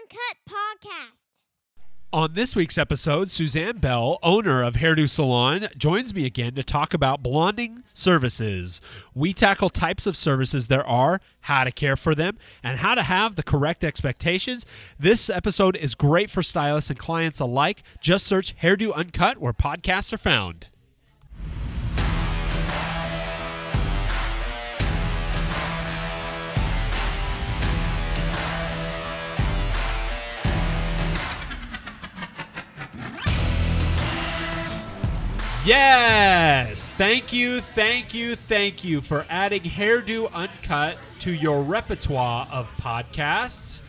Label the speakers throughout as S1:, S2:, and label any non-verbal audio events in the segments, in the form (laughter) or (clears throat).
S1: Uncut podcast.
S2: On this week's episode, Suzanne Bell, owner of Hairdo Salon, joins me again to talk about blonding services. We tackle types of services there are, how to care for them, and how to have the correct expectations. This episode is great for stylists and clients alike. Just search Hairdo Uncut where podcasts are found. Yes! Thank you, thank you, thank you for adding Hairdo Uncut to your repertoire of podcasts.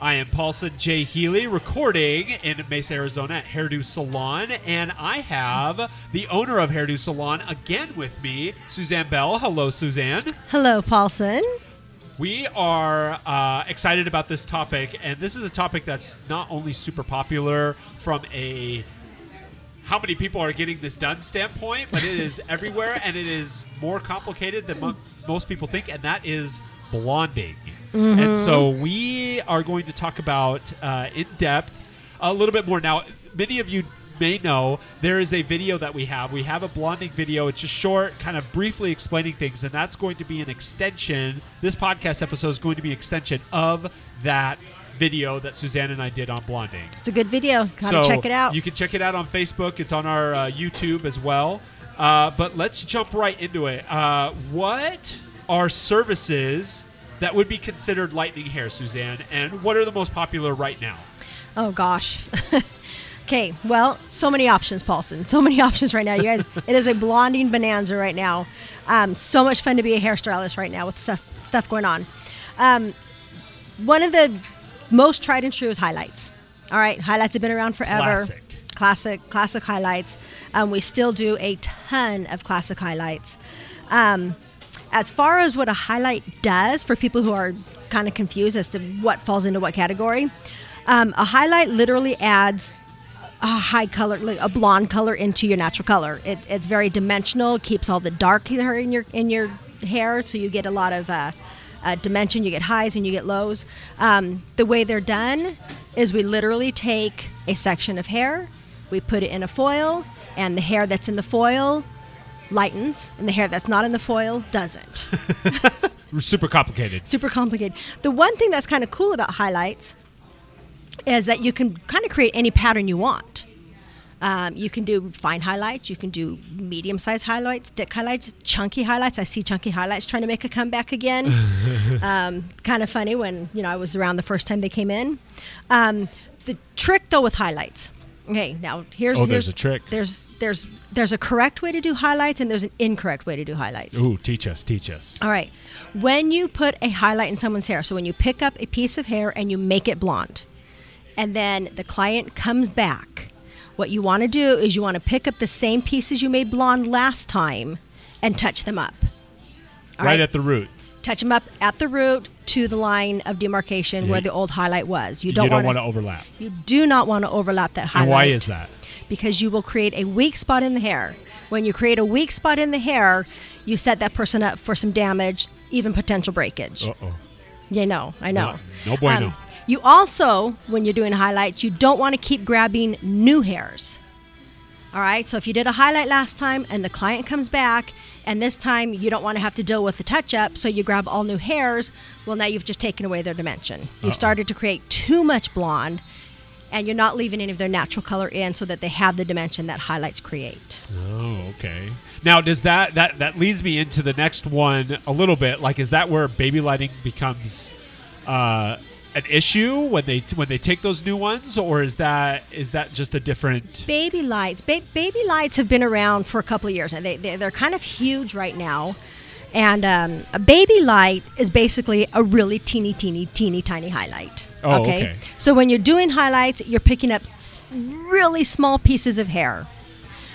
S2: I am Paulson J. Healy, recording in Mesa, Arizona at Hairdo Salon, and I have the owner of Hairdo Salon again with me, Suzanne Bell. Hello, Suzanne.
S3: Hello, Paulson.
S2: We are uh, excited about this topic, and this is a topic that's not only super popular from a how many people are getting this done standpoint, but it is everywhere, and it is more complicated than mo- most people think, and that is blonding. And so we are going to talk about uh, in depth a little bit more. Now, many of you may know there is a video that we have. We have a blonding video. It's just short, kind of briefly explaining things, and that's going to be an extension. This podcast episode is going to be an extension of that video that Suzanne and I did on blonding.
S3: It's a good video. Gotta
S2: So
S3: check it out.
S2: You can check it out on Facebook. It's on our uh, YouTube as well. Uh, but let's jump right into it. Uh, what are services that would be considered lightning hair, Suzanne? And what are the most popular right now?
S3: oh gosh. (laughs) okay, well, so many options, Paulson. So many (laughs) options right now, you guys. it is a blonding bonanza right now. Um, so much fun to be a hairstylist right now with stuff, stuff going on. Um, one of the most tried and true is highlights. All right, highlights have been around forever.
S2: Classic.
S3: classic, classic highlights. Um, we still do a ton of classic highlights. Um, as far as what a highlight does for people who are kind of confused as to what falls into what category, um, a highlight literally adds a high color, like a blonde color into your natural color. It, it's very dimensional, keeps all the dark hair in your in your hair, so you get a lot of uh, uh, dimension. You get highs and you get lows. Um, the way they're done is we literally take a section of hair, we put it in a foil, and the hair that's in the foil lightens, and the hair that's not in the foil doesn't. (laughs)
S2: Super complicated.
S3: Super complicated. The one thing that's kind of cool about highlights is that you can kind of create any pattern you want. Um, you can do fine highlights. You can do medium sized highlights, thick highlights, chunky highlights. I see chunky highlights trying to make a comeback again. (laughs) um, kind of funny when you know I was around the first time they came in. Um, the trick though with highlights. Okay, now here's
S2: Oh, there's
S3: here's-
S2: a trick.
S3: There's there's there's a correct way to do highlights and there's an incorrect way to do highlights.
S2: Ooh, teach us, teach us.
S3: All right. When you put a highlight in someone's hair, so when you pick up a piece of hair and you make it blonde, and then the client comes back, what you want to do is you want to pick up the same pieces you made blonde last time and touch them up.
S2: right at the root.
S3: touch them up at the root to the line of demarcation
S2: Yeah.
S3: where the old highlight was. You
S2: You
S3: don't,
S2: don't,
S3: want
S2: to overlap.
S3: You do not want to overlap that highlight.
S2: And why is that?
S3: Because you will create a weak spot in the hair. When you create a weak spot in the hair, you set that person up for some damage, even potential breakage.
S2: Uh oh.
S3: You know, I know. Um,
S2: No- no bueno.
S3: You also, when you're doing highlights, you don't want to keep grabbing new hairs. All right, so if you did a highlight last time and the client comes back, and this time you don't want to have to deal with the touch up, so you grab all new hairs, well, now you've just taken away their dimension. You've
S2: Uh-oh.
S3: started to create too much blonde, and you're not leaving any of their natural color in so that they have the dimension that highlights create.
S2: Oh, okay. Now, does that that that leads me into the next one a little bit? Like, is that where baby lighting becomes uh, an issue when they when they take those new ones, or is that is that just a different?
S3: baby lights ba- baby lights have been around for a couple of years and they, they, they're kind of huge right now and um, a baby light is basically a really teeny teeny teeny tiny highlight
S2: Oh, okay.
S3: so when you're doing highlights you're picking up s- really small pieces of hair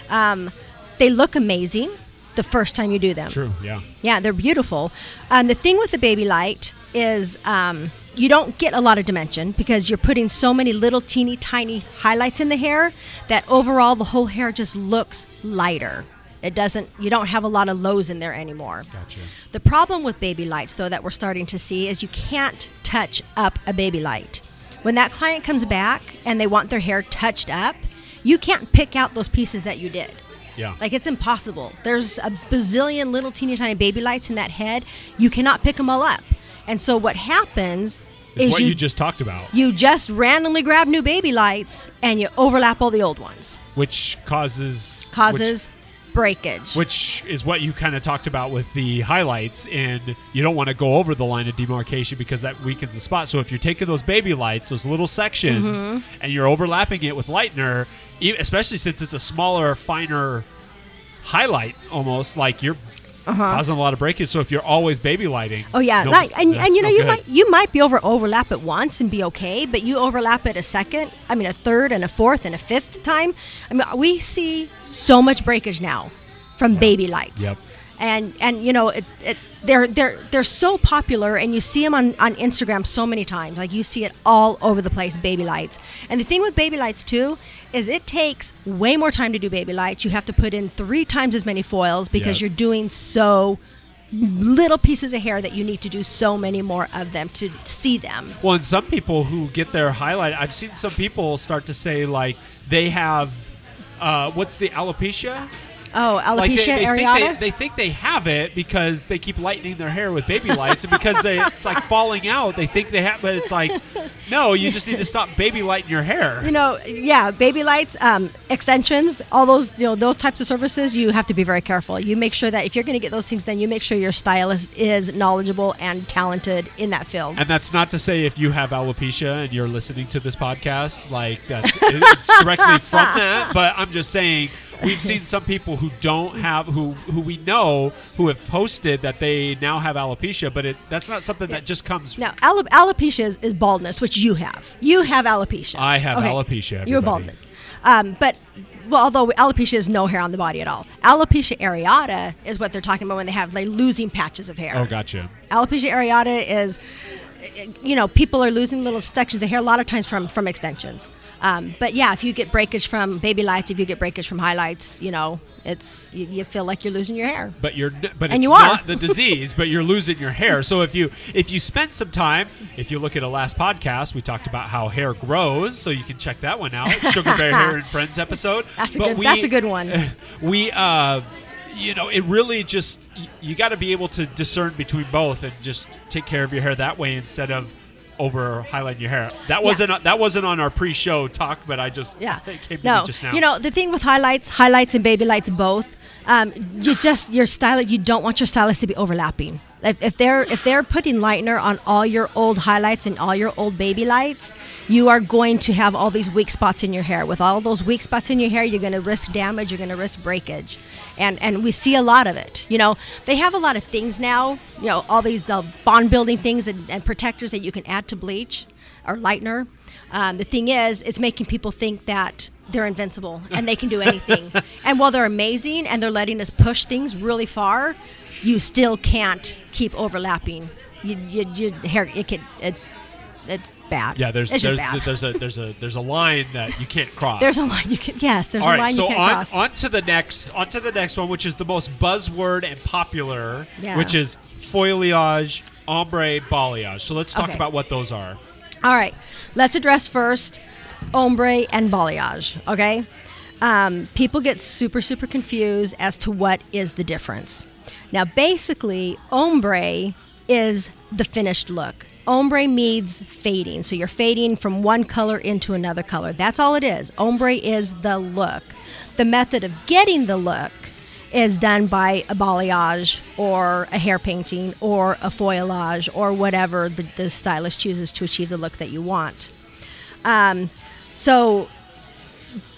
S3: um, they look amazing the first time you do them
S2: True. Yeah.
S3: yeah, they're beautiful. Um, the thing with the baby light is um, you don't get a lot of dimension because you're putting so many little teeny tiny highlights in the hair that overall the whole hair just looks lighter. It doesn't. You don't have a lot of lows in there anymore.
S2: Gotcha.
S3: The problem with baby lights, though, that we're starting to see is you can't touch up a baby light. When that client comes back and they want their hair touched up, you can't pick out those pieces that you did.
S2: Yeah.
S3: Like it's impossible. There's a bazillion little teeny tiny baby lights in that head. You cannot pick them all up. And so what happens
S2: it's
S3: is
S2: what
S3: you,
S2: you just talked about,
S3: you just randomly grab new baby lights and you overlap all the old ones.
S2: which causes
S3: Causes breakage.
S2: which, which is what you kind of talked about with the highlights, and you don't want to go over the line of demarcation because that weakens the spot. So if you're taking those baby lights, those little sections,
S3: Mm-hmm.
S2: and you're overlapping it with lightener, especially since it's a smaller, finer highlight, almost like you're causing a lot of breakage. So if you're always baby lighting,
S3: Uh-huh. Oh yeah. And, and you know
S2: no
S3: you
S2: good.
S3: might you might be over overlap it once and be okay, but you overlap it a second, I mean a third and a fourth and a fifth time. I mean we see so much breakage now from baby lights.
S2: Yep.
S3: And and you know it, it they're they're they're so popular and you see them on on Instagram so many times. Like you see it all over the place baby lights. And the thing with baby lights too is it takes way more time to do baby lights. You have to put in 3 times as many foils because
S2: Yep.
S3: you're doing so little pieces of hair that you need to do so many more of them to see them.
S2: Well, and some people who get their highlight, I've seen some people start to say like they have, uh, what's the alopecia?
S3: Oh, alopecia
S2: like they, they
S3: areata.
S2: Think they, they think they have it because they keep lightening their hair with baby lights, and because they, it's like falling out, they think they have. But it's like, no, you just need to stop baby lighting your hair.
S3: you know, yeah, baby lights, um, extensions, all those, you know, those types of services, you have to be very careful. You make sure that if you're going to get those things done, you make sure your stylist is knowledgeable and talented in that field.
S2: And that's not to say if you have alopecia and you're listening to this podcast, like that's it's directly from (laughs) that. But I'm just saying we've seen some people who don't have who who we know who have posted that they now have alopecia, but it that's not something that just comes.
S3: Now, alo- alopecia is, is baldness, which you have. You have alopecia.
S2: I have alopecia,
S3: You're
S2: everybody.
S3: baldness. Um, but, well, although alopecia is no hair on the body at all. Alopecia areata is what they're talking about when they have like losing patches of hair.
S2: Oh, gotcha.
S3: Alopecia areata is, you know, people are losing little sections of hair a lot of times from from extensions. Um, but yeah, if you get breakage from baby lights, if you get breakage from highlights, you know, it's you, you feel like you're losing your hair.
S2: But you're but
S3: And
S2: it's
S3: you
S2: not the disease, but you're losing your hair. So if you if you spent some time, if you look at a last podcast, we talked about how hair grows, so you can check that one out. Sugar Bear (laughs) Hair and Friends episode.
S3: That's a
S2: But
S3: good- that's a good one. (laughs)
S2: We uh you know, it really just you got to be able to discern between both and just take care of your hair that way instead of over highlighting your hair. That wasn't that wasn't on our pre-show talk, but I just
S3: Yeah. (laughs)
S2: it came to
S3: no.
S2: just now.
S3: You know, the thing with highlights, highlights and baby lights both, um, you just your stylist. You don't want your stylist to be overlapping. If, if they're if they're putting lightener on all your old highlights and all your old baby lights, you are going to have all these weak spots in your hair. With all those weak spots in your hair, you're going to risk damage. You're going to risk breakage, and and we see a lot of it. You know, they have a lot of things now. You know, all these uh, bond building things and, and protectors that you can add to bleach or lightener. Um, the thing is, it's making people think that they're invincible and they can do anything. (laughs) and while they're amazing and they're letting us push things really far, you still can't keep overlapping. You, you, you hair, it it, it's bad.
S2: yeah, there's
S3: it's
S2: there's there's a there's a there's a line that you can't (laughs) cross.
S3: There's a line you can. Yes, there's
S2: All
S3: a
S2: right,
S3: line
S2: so
S3: you can't
S2: on,
S3: cross.
S2: on to the next on to the next one, which is the most buzzword and popular,
S3: Yeah.
S2: which is foilage, ombre, balayage. So let's talk
S3: Okay.
S2: about what those are.
S3: All right, let's address first ombre and balayage. Okay, um, people get super super confused as to what is the difference. Now, basically, ombre is the finished look. Ombre means fading, so you're fading from one color into another color. That's all it is. Ombre is the look. The method of getting the look is done by a balayage or a hair painting or a foilage or whatever the, the stylist chooses to achieve the look that you want. Um, so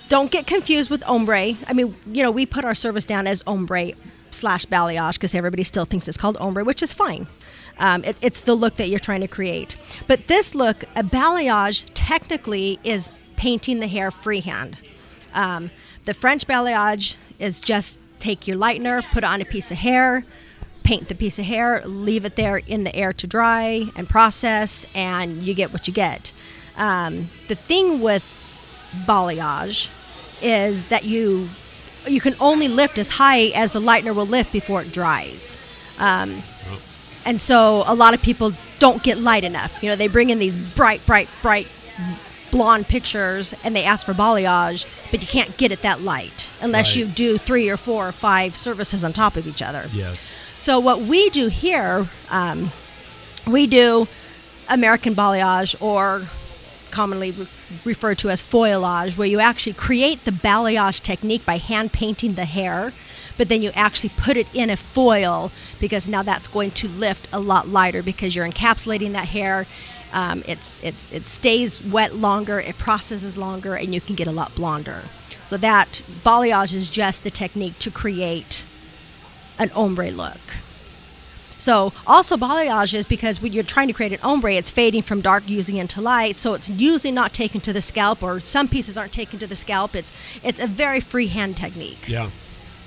S3: don't get confused with ombre. I mean, you know, we put our service down as ombre slash balayage because everybody still thinks it's called ombre, which is fine. Um, it, it's the look that you're trying to create. But this look, a balayage, technically is painting the hair freehand. Um, the French balayage is just take your lightener, put it on a piece of hair, paint the piece of hair, leave it there in the air to dry and process, and you get what you get. Um, the thing with balayage is that you you can only lift as high as the lightener will lift before it dries. Um, and so a lot of people don't get light enough. You know, they bring in these bright, bright, bright blonde pictures and they ask for balayage, but you can't get it that light unless
S2: Right.
S3: you do three or four or five services on top of each other.
S2: Yes.
S3: So what we do here, um, we do American balayage or commonly re- referred to as foilage, where you actually create the balayage technique by hand painting the hair, but then you actually put it in a foil because now that's going to lift a lot lighter because you're encapsulating that hair. Um, it's it's it stays wet longer, it processes longer, and you can get a lot blonder. So that balayage is just the technique to create an ombre look. So also balayage is because when you're trying to create an ombre, it's fading from dark using into light, so it's usually not taken to the scalp, or some pieces aren't taken to the scalp. It's it's a very freehand technique.
S2: Yeah.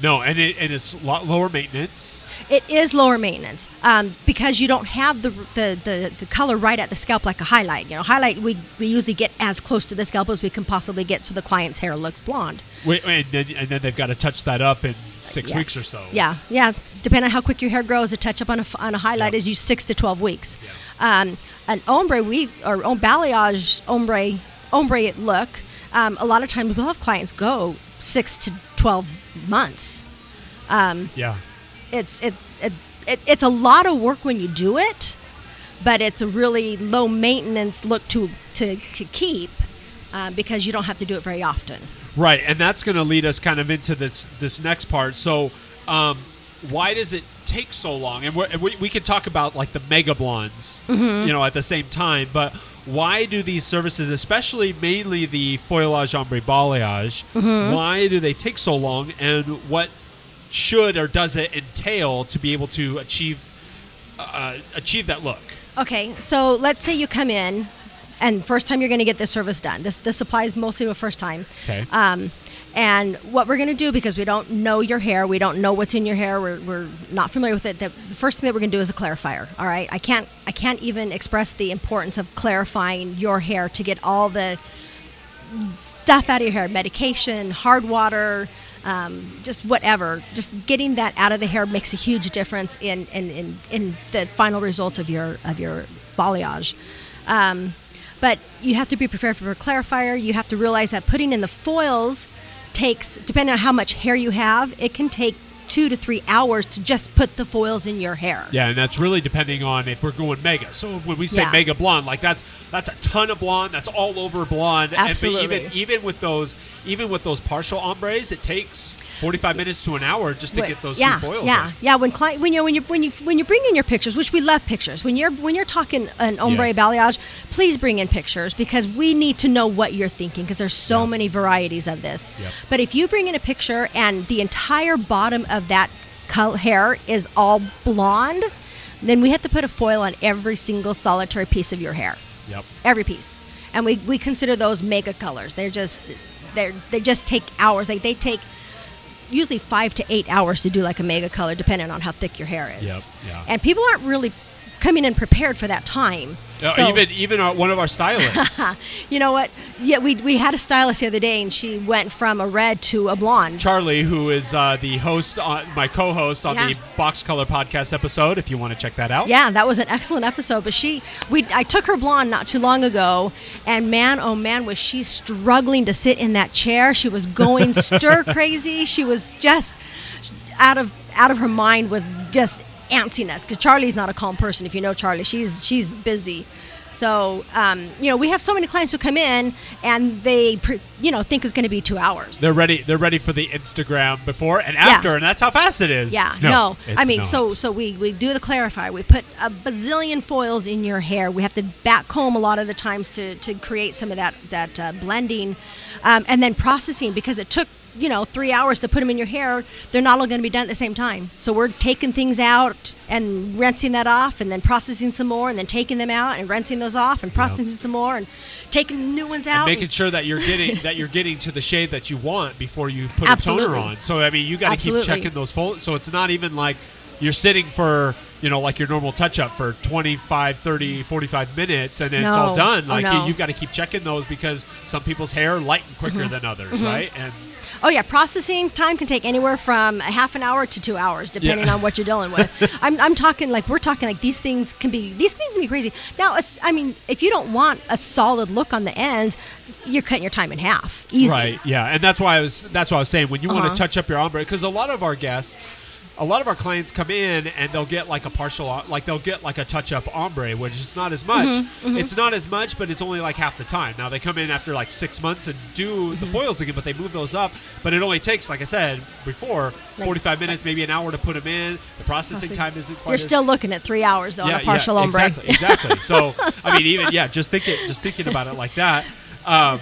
S2: No, and it and it's a lot lower maintenance.
S3: It is lower maintenance um, because you don't have the, the, the, the color right at the scalp like a highlight. You know, highlight we, we usually get as close to the scalp as we can possibly get so the client's hair looks blonde.
S2: Wait, and then and then they've got to touch that up in six
S3: Yes.
S2: weeks or so.
S3: Yeah, yeah. Depending on how quick your hair grows, a touch up on a, on a highlight
S2: Yeah.
S3: is you six to twelve weeks. Um, an ombre, we or om- balayage ombre ombre look. Um, a lot of times we'll have clients go six to twelve months. Um,
S2: Yeah.
S3: it's it's it, it, it's a lot of work when you do it, but it's a really low maintenance look to to, to keep uh, because you don't have to do it very often.
S2: Right, and that's going to lead us kind of into this this next part. So, um, why does it take so long? And, we we could talk about like the mega blondes,
S3: Mm-hmm.
S2: you know, at the same time. But why do these services, especially mainly the foilage ombre balayage,
S3: Mm-hmm.
S2: why do they take so long? And what should or does it entail to be able to achieve uh, achieve that look?
S3: Okay, so let's say you come in, and first time you're going to get this service done. This this applies mostly to a first time.
S2: Okay.
S3: Um, and what we're going to do because we don't know your hair, we don't know what's in your hair, we're, we're not familiar with it. The, the first thing that we're going to do is a clarifier. All right, I can't I can't even express the importance of clarifying your hair to get all the stuff out of your hair, medication, hard water, um, just whatever. Just getting that out of the hair makes a huge difference in in, in, in the final result of your of your balayage. Um, but you have to be prepared for a clarifier. You have to realize that putting in the foils takes, depending on how much hair you have, it can take two to three hours to just put the foils in your hair.
S2: Yeah, and that's really depending on if we're going mega. So when we say
S3: Yeah.
S2: mega blonde, like that's that's a ton of blonde. That's all over blonde.
S3: Absolutely.
S2: And even even with those even with those partial ombres, it takes forty five minutes to an hour just to get those
S3: yeah,
S2: two foils.
S3: Yeah,
S2: in.
S3: yeah. When client, when you when you when you when you bring in your pictures, which we love pictures. When you're when you're talking an ombre
S2: Yes.
S3: balayage, please bring in pictures because we need to know what you're thinking because there's so
S2: Yep.
S3: many varieties of this.
S2: Yep.
S3: But if you bring in a picture and the entire bottom of that hair is all blonde, then we have to put a foil on every single solitary piece of your hair
S2: Yep.
S3: every piece and we, we consider those mega colors they're just they're they just take hours they, they take usually five to eight hours to do like a mega color depending on how thick your hair is
S2: Yep, yeah.
S3: and people aren't really coming in prepared for that time
S2: Uh,
S3: So-
S2: even even our, one of our stylists. (laughs)
S3: you know what yeah we, we had a stylist the other day and she went from a red to a blonde
S2: Charlie, who is uh, the host, on, my co-host on
S3: Yeah.
S2: the Box Color podcast episode, if you want to check that out.
S3: Yeah, that was an excellent episode. But she, we, I took her blonde not too long ago, and man, oh man, was she struggling to sit in that chair. She was going (laughs) stir crazy. She was just out of out of her mind with just antsiness. Because Charlie's not a calm person. If you know Charlie, she's she's busy. So um, you know, we have so many clients who come in and they, pre- you know, think it's going to be two hours.
S2: They're ready. They're ready for the Instagram before and after, and that's how fast it is.
S3: Yeah, no. I mean,
S2: not.
S3: so so we we do the clarify. We put a bazillion foils in your hair. We have to back comb a lot of the times to to create some of that that uh, blending, um, and then processing because it took you know three hours to put them in your hair. They're not all going to be done at the same time. So we're taking things out and rinsing that off, and then processing some more, and then taking them out and rinsing those off, and processing some more, and taking new ones out.
S2: and making sure that you're getting (laughs) that you're getting to the shade that you want before you put a toner on. So I mean, you got to keep checking those fold. So it's not even like you're sitting for you know, like your normal touch up for 25, 30, 45 minutes and then it's all
S3: No.
S2: done.
S3: Oh,
S2: Like
S3: no. Mm-hmm.
S2: you, you've got to keep checking those because some people's hair lighten quicker than others, right? And
S3: Oh yeah, processing time can take anywhere from a half an hour to two hours, depending
S2: Yeah.
S3: on what you're dealing with. (laughs) I'm, I'm talking like we're talking like these things can be these things can be crazy. Now, I mean, if you don't want a solid look on the ends, you're cutting your time in half. Easy.
S2: Right. Yeah, and that's why I was that's why I was saying when you want
S3: Uh-huh.
S2: to touch up your ombre because a lot of our guests, a lot of our clients come in and they'll get like a partial like they'll get like a touch up ombre, which is not as much.
S3: Mm-hmm,
S2: It's not as much, but it's only like half the time. Now they come in after like six months and do
S3: Mm-hmm.
S2: the foils again, but they move those up. But it only takes, like I said before,
S3: Like-
S2: forty five minutes, maybe an hour to put them in. The processing time isn't quite.
S3: You're
S2: as-
S3: still looking at three hours though on a partial ombre.
S2: Exactly, exactly. (laughs) so I mean, even yeah, just thinking, just thinking about it like that. Um,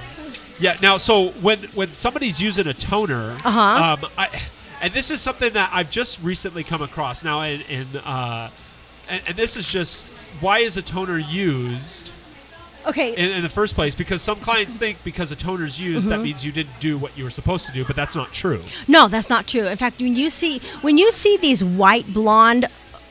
S2: yeah. Now, so when when somebody's using a toner,
S3: Uh-huh.
S2: um, I, and this is something that I've just recently come across now, in, in uh, and, and this is just why is a toner used
S3: Okay.
S2: in, in the first place? Because some clients think because a toner's used,
S3: Mm-hmm.
S2: that means you didn't do what you were supposed to do, but that's not true.
S3: No, that's not true. In fact, when you see when you see these white blonde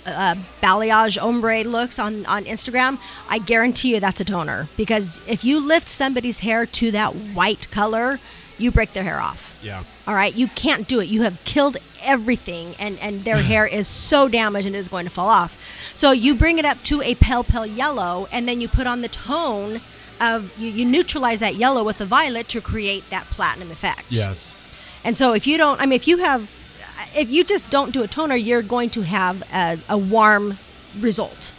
S3: uh, balayage ombre looks on on Instagram, I guarantee you that's a toner because if you lift somebody's hair to that white color, you break their hair off.
S2: Yeah.
S3: All right, you can't do it. You have killed everything, and and their (clears throat) hair is so damaged and is going to fall off. So you bring it up to a pale pale yellow, and then you put on the tone of you, you neutralize that yellow with the violet to create that platinum effect.
S2: Yes.
S3: And so if you don't, I mean, if you have, if you just don't do a toner, you're going to have a, a warm result.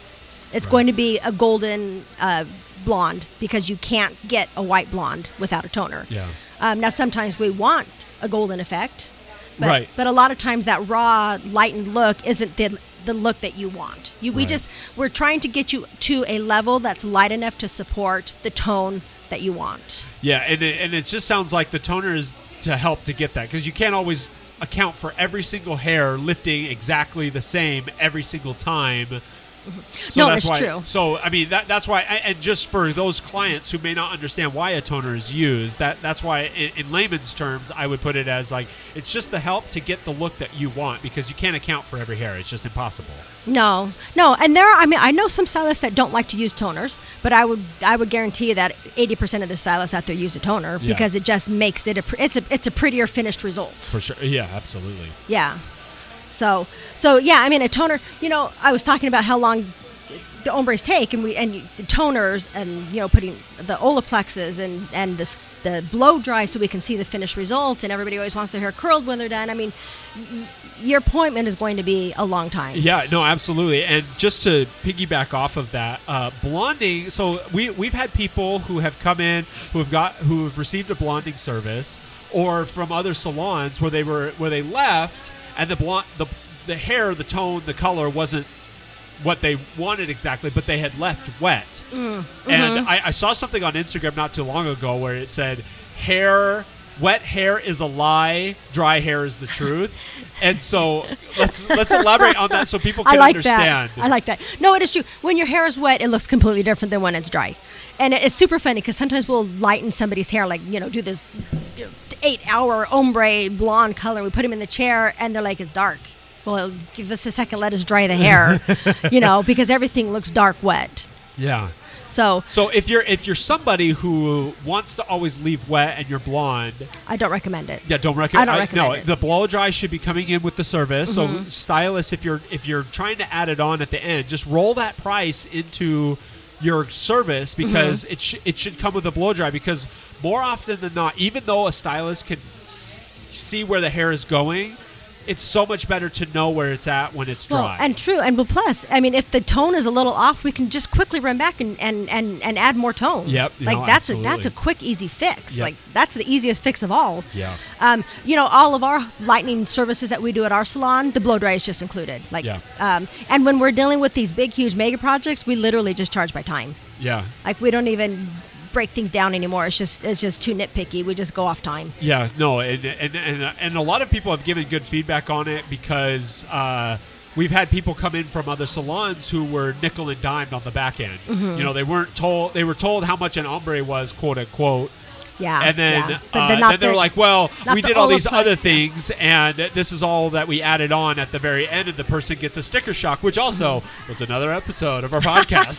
S3: It's
S2: Right.
S3: going to be a golden uh, blonde because you can't get a white blonde without a toner.
S2: Yeah.
S3: Um, now, sometimes we want a golden effect, but,
S2: Right.
S3: but a lot of times that raw, lightened look isn't the the look that you want. You, we
S2: Right.
S3: just we're trying to get you to a level that's light enough to support the tone that you want.
S2: Yeah, and it, and it just sounds like the toner is to help to get that because you can't always account for every single hair lifting exactly the same every single time. So.
S3: No,
S2: that's
S3: it's
S2: why,
S3: true.
S2: So I mean that that's why, and and just for those clients who may not understand why a toner is used, that that's why in, in layman's terms I would put it as like it's just the help to get the look that you want because you can't account for every hair. It's just impossible.
S3: No, no, and there. Are, I mean, I know some stylists that don't like to use toners, but I would, I would guarantee you that eighty percent of the stylists out there use a toner
S2: Yeah.
S3: because it just makes it a, it's a, it's a prettier finished result.
S2: For sure. Yeah, absolutely.
S3: Yeah. So, so yeah, I mean, a toner. You know, I was talking about how long the ombres take, and we and the toners, and you know, putting the olaplexes and and the the blow dry so we can see the finished results. And everybody always wants their hair curled when they're done. I mean, y- your appointment is going to be a long time.
S2: Yeah, no, absolutely. And just to piggyback off of that, uh, blonding. So we we've had people who have come in who have got who have received a blonding service, or from other salons where they were where they left and the blonde the the hair, the tone, the color wasn't what they wanted exactly, but they had left wet. Mm, mm-hmm. And I, I saw something on Instagram not too long ago where it said, "Hair, wet hair is a lie, dry hair is the truth." (laughs) and so let's let's elaborate on that so people can
S3: I like
S2: understand.
S3: that. I like that. No, it is true. When your hair is wet, it looks completely different than when it's dry, and it's super funny because sometimes we'll lighten somebody's hair, like you know, do this you know, eight-hour ombre blonde color. We put him in the chair, and they're like, "It's dark." Well, give us a second. Let us dry the hair, (laughs) you know, because everything looks dark wet.
S2: yeah.
S3: So
S2: So if you're if you're somebody who wants to always leave wet and you're blonde,
S3: I don't recommend it.
S2: Yeah, don't recommend.
S3: I don't recommend
S2: no,
S3: it. Mm-hmm.
S2: the blow dry should be coming in with the service. So, stylist, if you're if you're trying to add it on at the end, just roll that price into your service
S3: Mm-hmm.
S2: because it sh- it should come with a blow dry. Because more often than not, even though a stylist can s- see where the hair is going, it's so much better to know where it's at when it's dry.
S3: Well, and true, and plus, I mean, if the tone is a little off, we can just quickly run back and and and, and add more tone.
S2: Yep,
S3: like that's a that's a quick, easy fix.
S2: Yep.
S3: Like that's the easiest fix of all.
S2: Yeah.
S3: Um, you know, all of our lightning services that we do at our salon, the blow dry is just included. Like,
S2: Yeah.
S3: um, and when we're dealing with these big, huge mega projects, we literally just charge by time.
S2: yeah.
S3: Like we don't even break things down anymore. It's just it's just too nitpicky. We just go off time.
S2: Yeah, no, and and and, and a lot of people have given good feedback on it because uh, we've had people come in from other salons who were nickel and dimed on the back end.
S3: Mm-hmm.
S2: You know, they weren't told they were told how much an ombre was, quote unquote.
S3: Yeah,
S2: and then
S3: yeah.
S2: Uh, then they're like, well, we
S3: the
S2: did all these other things, and this is all that we added on at the very end, and the person gets a sticker shock, which also (laughs) was another episode of our podcast.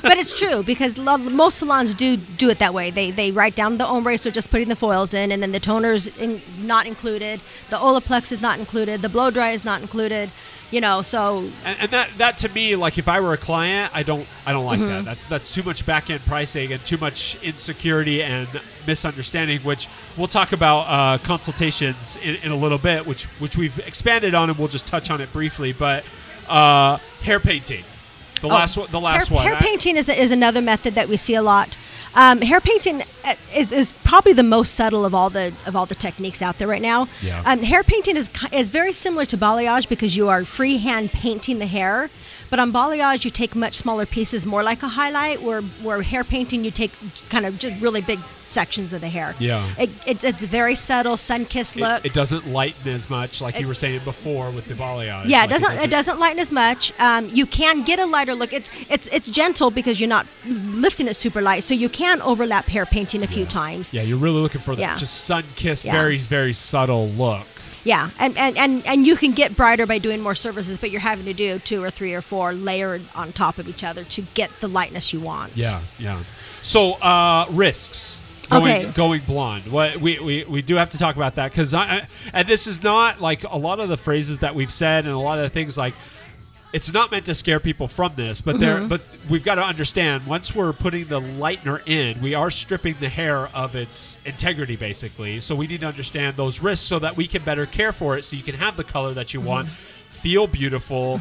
S2: (laughs)
S3: but it's true because lo- most salons do do it that way. They they write down the ombre, so just putting the foils in, and then the toner's in, not included. The Olaplex is not included. The blow dry is not included. You know, so
S2: and, and that that to me, like if I were a client, I don't I don't like
S3: Mm-hmm.
S2: that. That's that's too much back end pricing and too much insecurity and misunderstanding. Which we'll talk about uh, consultations in, in a little bit, which which we've expanded on, and we'll just touch on it briefly. But uh, hair painting, the last one, the last
S3: hair,
S2: one.
S3: Hair painting is, is another method that we see a lot. Um, hair painting uh, is, is probably the most subtle of all the of all the techniques out there right now.
S2: Yeah.
S3: Um, hair painting is is very similar to balayage because you are freehand painting the hair. But on balayage, you take much smaller pieces, more like a highlight. Where where hair painting, you take kind of just really big sections of the hair.
S2: Yeah.
S3: It, it, it's very subtle, sun-kissed look.
S2: it doesn't lighten as much, like you were saying before with the balayage.
S3: Yeah,
S2: Like,
S3: it doesn't. It doesn't lighten as much. Um, you can get a lighter look. It's it's it's gentle because you're not lifting it super light, so you can overlap hair painting a few times.
S2: Yeah, you're really looking for that
S3: Yeah.
S2: just sun kissed,
S3: Yeah.
S2: very very subtle look.
S3: Yeah, and, and and and you can get brighter by doing more services, but you're having to do two or three or four layered on top of each other to get the lightness you want.
S2: Yeah, yeah. So uh, risks. Going,
S3: Okay.
S2: going blonde. What we, we, we do have to talk about that because I, and this is not like a lot of the phrases that we've said and a lot of the things like it's not meant to scare people from this, but there
S3: Mm-hmm.
S2: but we've got to understand once we're putting the lightener in, we are stripping the hair of its integrity basically. So we need to understand those risks so that we can better care for it so you can have the color that you want,
S3: Mm-hmm.
S2: Feel beautiful,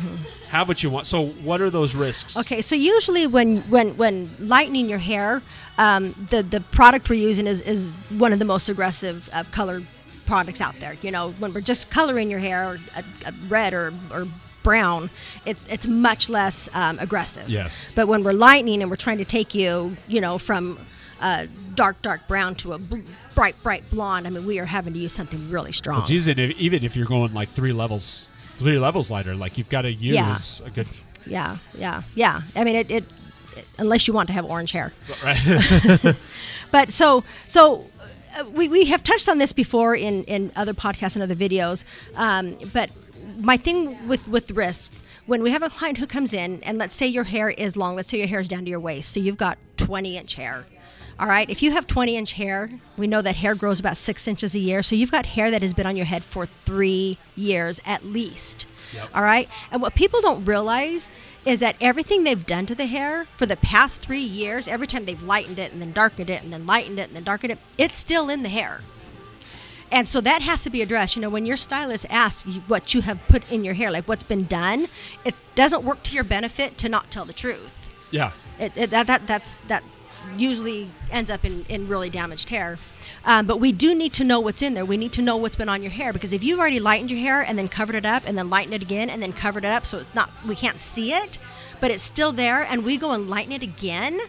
S2: have what you want. So what are those risks?
S3: Okay, so usually when when when lightening your hair, um, the the product we're using is is one of the most aggressive uh, color products out there. You know, when we're just coloring your hair a, a red or or brown, it's it's much less um, aggressive.
S2: Yes.
S3: But when we're lightening and we're trying to take you, you know, from uh, dark dark brown to a bl- bright bright blonde, I mean, we are having to use something really strong.
S2: Well, geez, if, even if you're going like three levels, three levels lighter, like you've got to use
S3: Yeah.
S2: a good.
S3: yeah, yeah, yeah. I mean, it, it, it unless you want to have orange hair. (laughs)
S2: Right. (laughs)
S3: But so so uh, we, we have touched on this before in, in other podcasts and other videos. Um, but my thing with with risk when we have a client who comes in and let's say your hair is long, let's say your hair is down to your waist, so you've got 20 inch hair. All right, if you have 20 inch hair, we know that hair grows about six inches a year. So you've got hair that has been on your head for three years at least.
S2: Yep.
S3: All right, and what people don't realize is that everything they've done to the hair for the past three years, every time they've lightened it and then darkened it and then lightened it and then darkened it, it's still in the hair. And so that has to be addressed. You know, when your stylist asks you what you have put in your hair, like what's been done, it doesn't work to your benefit to not tell the truth.
S2: yeah.
S3: It, it, that, that that's that usually ends up in, in really damaged hair. Um, but we do need to know what's in there. We need to know what's been on your hair because if you've already lightened your hair and then covered it up and then lightened it again and then covered it up so it's not we can't see it, but it's still there and we go and lighten it again,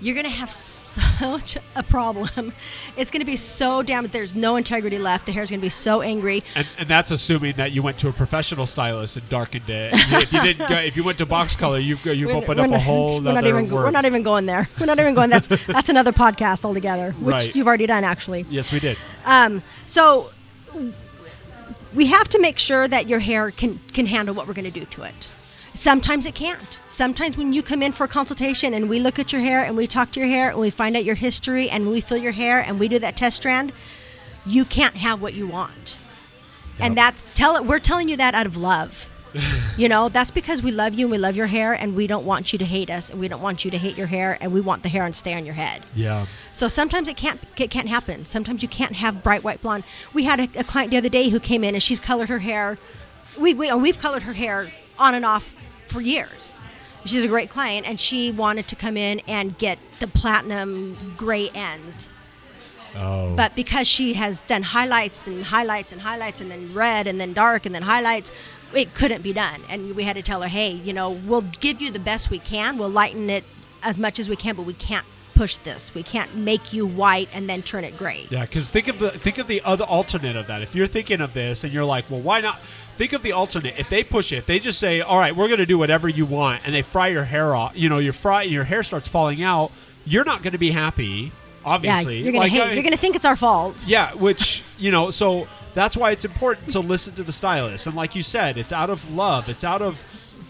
S3: you're gonna have such a problem. It's gonna be so damaged. There's no integrity left. The hair's gonna be so angry.
S2: And, and that's assuming that you went to a professional stylist and darkened it. if you didn't, go, if you went to box color, you've you've
S3: We're-
S2: opened
S3: we're
S2: up a whole
S3: we're not even we're not even going there. We're not even going. That's (laughs) that's another podcast altogether, which
S2: Right.
S3: you've already done actually.
S2: Yes, we did.
S3: Um, so we have to make sure that your hair can can handle what we're going to do to it. Sometimes it can't. Sometimes when you come in for a consultation and we look at your hair and we talk to your hair and we find out your history and we feel your hair and we do that test strand, you can't have what you want. And that's tell it we're telling you that out of love. (laughs) you know, that's because we love you and we love your hair and we don't want you to hate us and we don't want you to hate your hair and we want the hair to stay on your head.
S2: Yeah.
S3: So sometimes it can't it can't happen. Sometimes you can't have bright white blonde. We had a, a client the other day who came in and she's colored her hair. We, we we've colored her hair on and off for years. She's a great client and she wanted to come in and get the platinum gray ends.
S2: Oh.
S3: But because she has done highlights and highlights and highlights and then red and then dark and then highlights, it couldn't be done. And we had to tell her, hey, you know, we'll give you the best we can. We'll lighten it as much as we can, but we can't push this. We can't make you white and then turn it gray.
S2: Yeah, because think of the think of the other alternate of that. If you're thinking of this and you're like, well, why not? Think of the alternate. If they push it, if they just say, all right, we're going to do whatever you want, and they fry your hair off, you know, your fry your hair starts falling out, you're not going to be happy. obviously.
S3: yeah, you're gonna
S2: Like. I-
S3: you're gonna think it's our fault.
S2: yeah, which you know, so that's why it's important to listen to the stylist. And like you said, it's out of love, it's out of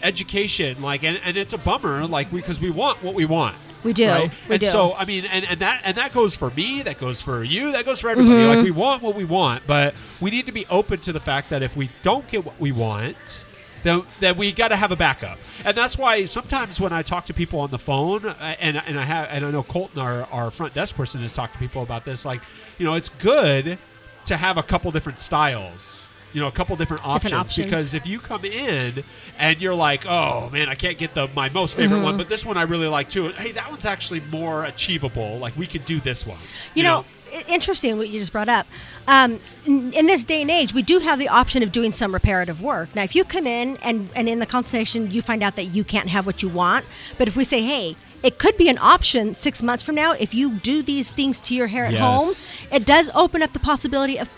S2: education. Like, and, and it's a bummer, like because we want what we want.
S3: We do.
S2: Right?
S3: We
S2: and
S3: do.
S2: so I mean, and, and that and that goes for me, that goes for you, that goes for everybody. Like we want what we want, but we need to be open to the fact that if we don't get what we want, then, then we got to have a backup. And that's why sometimes when I talk to people on the phone, uh, and and I have and I know Colton, our our front desk person, has talked to people about this. Like, you know, it's good to have a couple different styles. You know, a couple different options,
S3: options.
S2: because if you come in and you're like, "Oh man, I can't get the my most favorite
S3: Mm-hmm.
S2: one, but this one I really like too." Hey, that one's actually more achievable. Like we could do this one.
S3: You, know, i- interesting what you just brought up. Um, in, in this day and age, we do have the option of doing some reparative work. Now, if you come in and, and in the consultation you find out that you can't have what you want, but if we say, hey, it could be an option six months from now if you do these things to your hair at
S2: Yes.
S3: home, it does open up the possibility of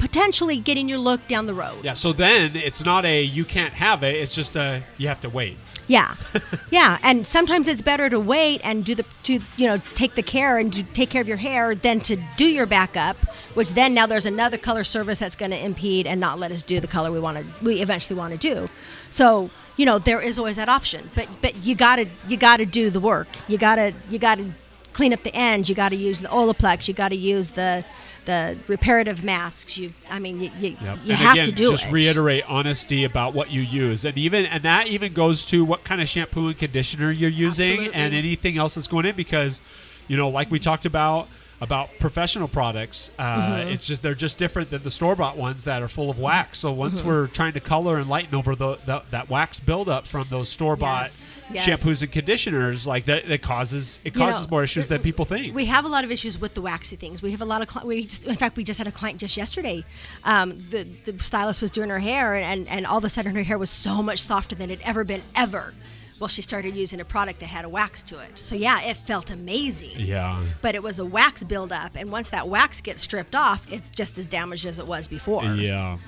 S3: potentially getting your look down the road.
S2: Yeah. So then it's not a you can't have it. It's just a you have to wait.
S3: Yeah, (laughs) yeah, and sometimes it's better to wait and do the to you know take the care and to take care of your hair than to do your backup, which then now there's another color service that's going to impede and not let us do the color we want to we eventually want to do. So you know there is always that option, but but you gotta you gotta do the work. You gotta you gotta clean up the ends. You gotta use the Olaplex. You gotta use the the reparative masks. You I mean you you,
S2: Yep.
S3: you have
S2: again,
S3: to do
S2: just
S3: it.
S2: Just reiterate honesty about what you use, and even and that even goes to what kind of shampoo and conditioner you're using,
S3: Absolutely.
S2: and anything else that's going in, because you know, like we talked about about professional products, uh,
S3: Mm-hmm.
S2: it's just they're just different than the store bought ones that are full of wax. So once
S3: Mm-hmm.
S2: we're trying to color and lighten over the, the that wax buildup from those store bought
S3: Yes. Yes.
S2: shampoos and conditioners, like that, that causes it
S3: You
S2: causes
S3: know,
S2: more issues than people think.
S3: We have a lot of issues with the waxy things. We have a lot of cli- we just, in fact we just had a client just yesterday. Um, the the stylist was doing her hair and and all of a sudden her hair was so much softer than it ever been ever. Well, she started using a product that had a wax to it. So yeah, it felt amazing.
S2: yeah.
S3: But it was a wax buildup, and once that wax gets stripped off, it's just as damaged as it was before.
S2: Yeah.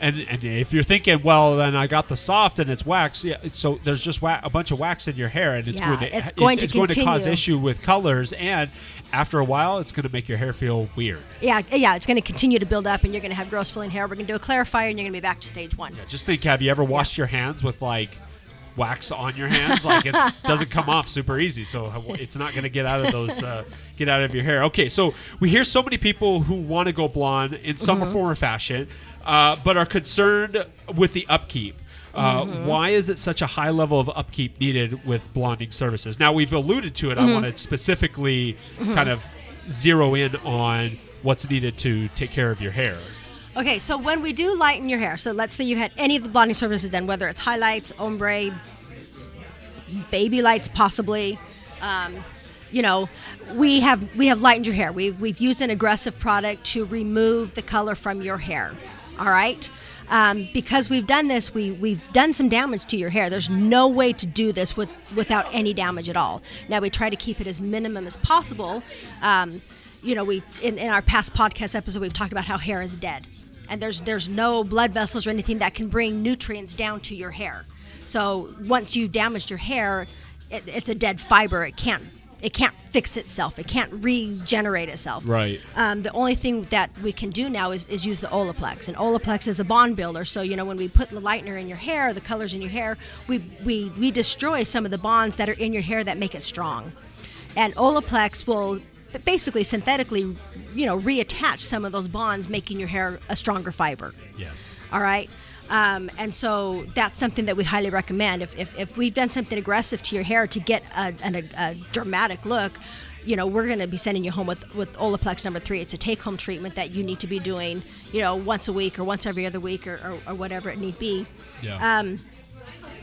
S2: And, and if you're thinking, well, then I got the soft and it's wax, yeah. So there's just wa- a bunch of wax in your hair, and it's
S3: Yeah,
S2: going to
S3: it's going to
S2: it's going to cause issue with colors, and after a while, it's going to make your hair feel weird.
S3: Yeah, yeah, it's going to continue to build up, and you're going to have gross feeling hair. We're going to do a clarifier, and you're going to be back to stage one.
S2: Just think, have you ever washed your hands with like wax on your hands? Like it (laughs) doesn't come off super easy, so it's not going to get out of those uh, get out of your hair. Okay, so we hear so many people who want to go blonde in some
S3: Mm-hmm.
S2: form or fashion, uh, but are concerned with the upkeep. Uh,
S3: Mm-hmm.
S2: Why is it such a high level of upkeep needed with blonding services? Now we've alluded to it.
S3: Mm-hmm.
S2: I want to specifically kind of zero in on what's needed to take care of your hair.
S3: Okay, so when we do lighten your hair, so let's say you had any of the blonding services done, whether it's highlights, ombre, baby lights, possibly, um, you know, we have we have lightened your hair. We've we've used an aggressive product to remove the color from your hair. All right. Um, because we've done this, we we've done some damage to your hair. There's no way to do this with without any damage at all. Now we try to keep it as minimum as possible. Um, you know, we in, in our past podcast episode we've talked about how hair is dead, and there's there's no blood vessels or anything that can bring nutrients down to your hair. So once you've damaged your hair, it, it's a dead fiber. It can't it can't fix itself. It can't regenerate itself.
S2: Right.
S3: Um, the only thing that we can do now is, is use the Olaplex, and Olaplex is a bond builder. So you know when we put the lightener in your hair, the colors in your hair, we we we destroy some of the bonds that are in your hair that make it strong, and Olaplex will basically synthetically, you know, reattach some of those bonds, making your hair a stronger fiber.
S2: Yes.
S3: All right. Um, and so that's something that we highly recommend. If, if, if we've done something aggressive to your hair to get a, a, a dramatic look, you know, we're going to be sending you home with, with Olaplex number three. It's a take home treatment that you need to be doing, you know, once a week or once every other week or, or, or whatever it need be.
S2: Yeah.
S3: Um,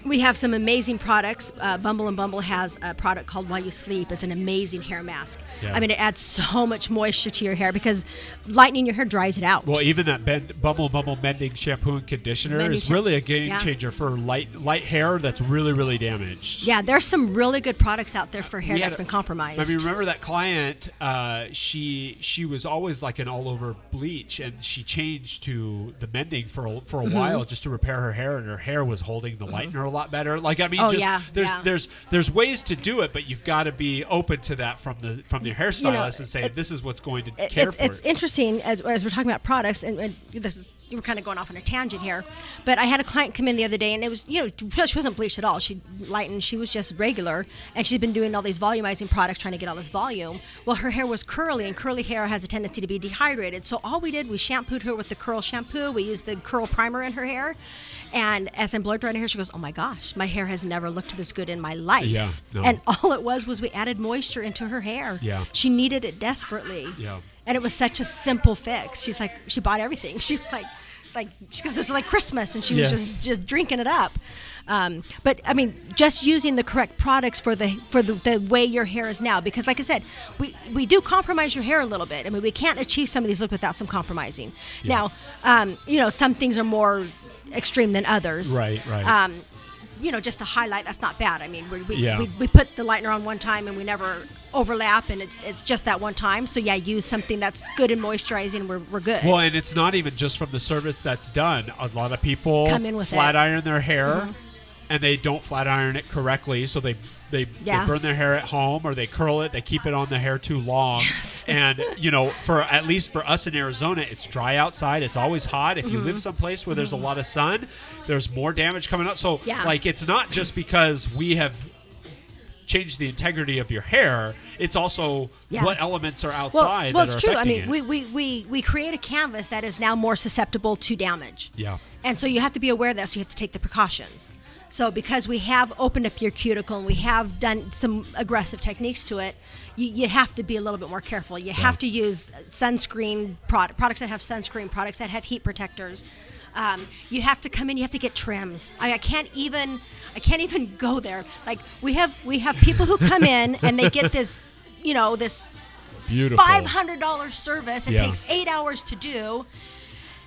S3: we have some amazing products. Uh, Bumble and Bumble has a product called While You Sleep. It's an amazing hair mask.
S2: Yeah.
S3: I mean, it adds so much moisture to your hair because lightening your hair dries it out.
S2: Well, even that bend, Bumble Bumble mending shampoo and conditioner
S3: Mending
S2: is really a game
S3: yeah.
S2: changer for light light hair that's really really damaged.
S3: yeah, there's some really good products out there for hair that's been compromised.
S2: I mean, remember that client? Uh, she she was always like an all over bleach, and she changed to the mending for a, for a
S3: Mm-hmm.
S2: while just to repair her hair, and her hair was holding the lightener a lot better. Like I mean,
S3: Oh,
S2: just
S3: yeah,
S2: there's
S3: yeah.
S2: there's there's ways to do it, but you've got to be open to that from the from your hairstylist and say
S3: it-
S2: this is what's going to care
S3: it's,
S2: for
S3: it's
S2: it.
S3: interesting as, as we're talking about products, and, and this is we're kind of going off on a tangent here. But I had a client come in the other day, and it was you know she wasn't bleached at all. She lightened. She was just regular, and she'd been doing all these volumizing products, trying to get all this volume. Well, her hair was curly, and curly hair has a tendency to be dehydrated. So all we did, we shampooed her with the curl shampoo. We used the curl primer in her hair, and as I'm blow drying her hair, she goes, "Oh my gosh, my hair has never looked this good in my life."
S2: Yeah, no.
S3: And all it was was we added moisture into her hair.
S2: Yeah.
S3: She needed it desperately.
S2: Yeah.
S3: And it was such a simple fix. She's like, she bought everything. (laughs) She was like, like, because it's like Christmas, and she was
S2: Yes.
S3: just just drinking it up. Um, but I mean, just using the correct products for the for the, the way your hair is now, because like I said, we we do compromise your hair a little bit. I mean, we can't achieve some of these looks without some compromising.
S2: Yeah.
S3: Now, um, you know, some things are more extreme than others.
S2: Right, right.
S3: Um, you know, just to highlight, that's not bad. I mean, we, we,
S2: Yeah.
S3: we, we put the lightener on one time and we never overlap, and it's, it's just that one time. So, yeah, use something that's good and moisturizing, we're, we're good.
S2: Well, and it's not even just from the service that's done. A lot of people
S3: Come in with
S2: flat
S3: it. Mm-hmm.
S2: iron their hair, and they don't flat iron it correctly, so they they,
S3: Yeah.
S2: they burn their hair at home or they curl it. They keep it on the hair too long, (laughs) and you know, for at least for us in Arizona, it's dry outside. It's always hot. If you
S3: Mm-hmm.
S2: live someplace where there's a lot of sun, there's more damage coming up. So,
S3: Yeah.
S2: like, it's not just because we have changed the integrity of your hair. It's also
S3: Yeah.
S2: what elements are outside
S3: well
S2: that
S3: it's
S2: are
S3: true. I mean,
S2: it.
S3: we, we, we, we create a canvas that is now more susceptible to damage.
S2: yeah.
S3: And so you have to be aware of that. So you have to take the precautions. So because we have opened up your cuticle and we have done some aggressive techniques to it, you, you have to be a little bit more careful. You have to use sunscreen product, products that have sunscreen, products that have heat protectors. Um, you have to come in. You have to get trims. I, I can't even. I can't even (laughs) go there. Like we have we have people who come in and they get this, you know, this
S2: Beautiful.
S3: five hundred dollars service. It
S2: Yeah.
S3: takes eight hours to do,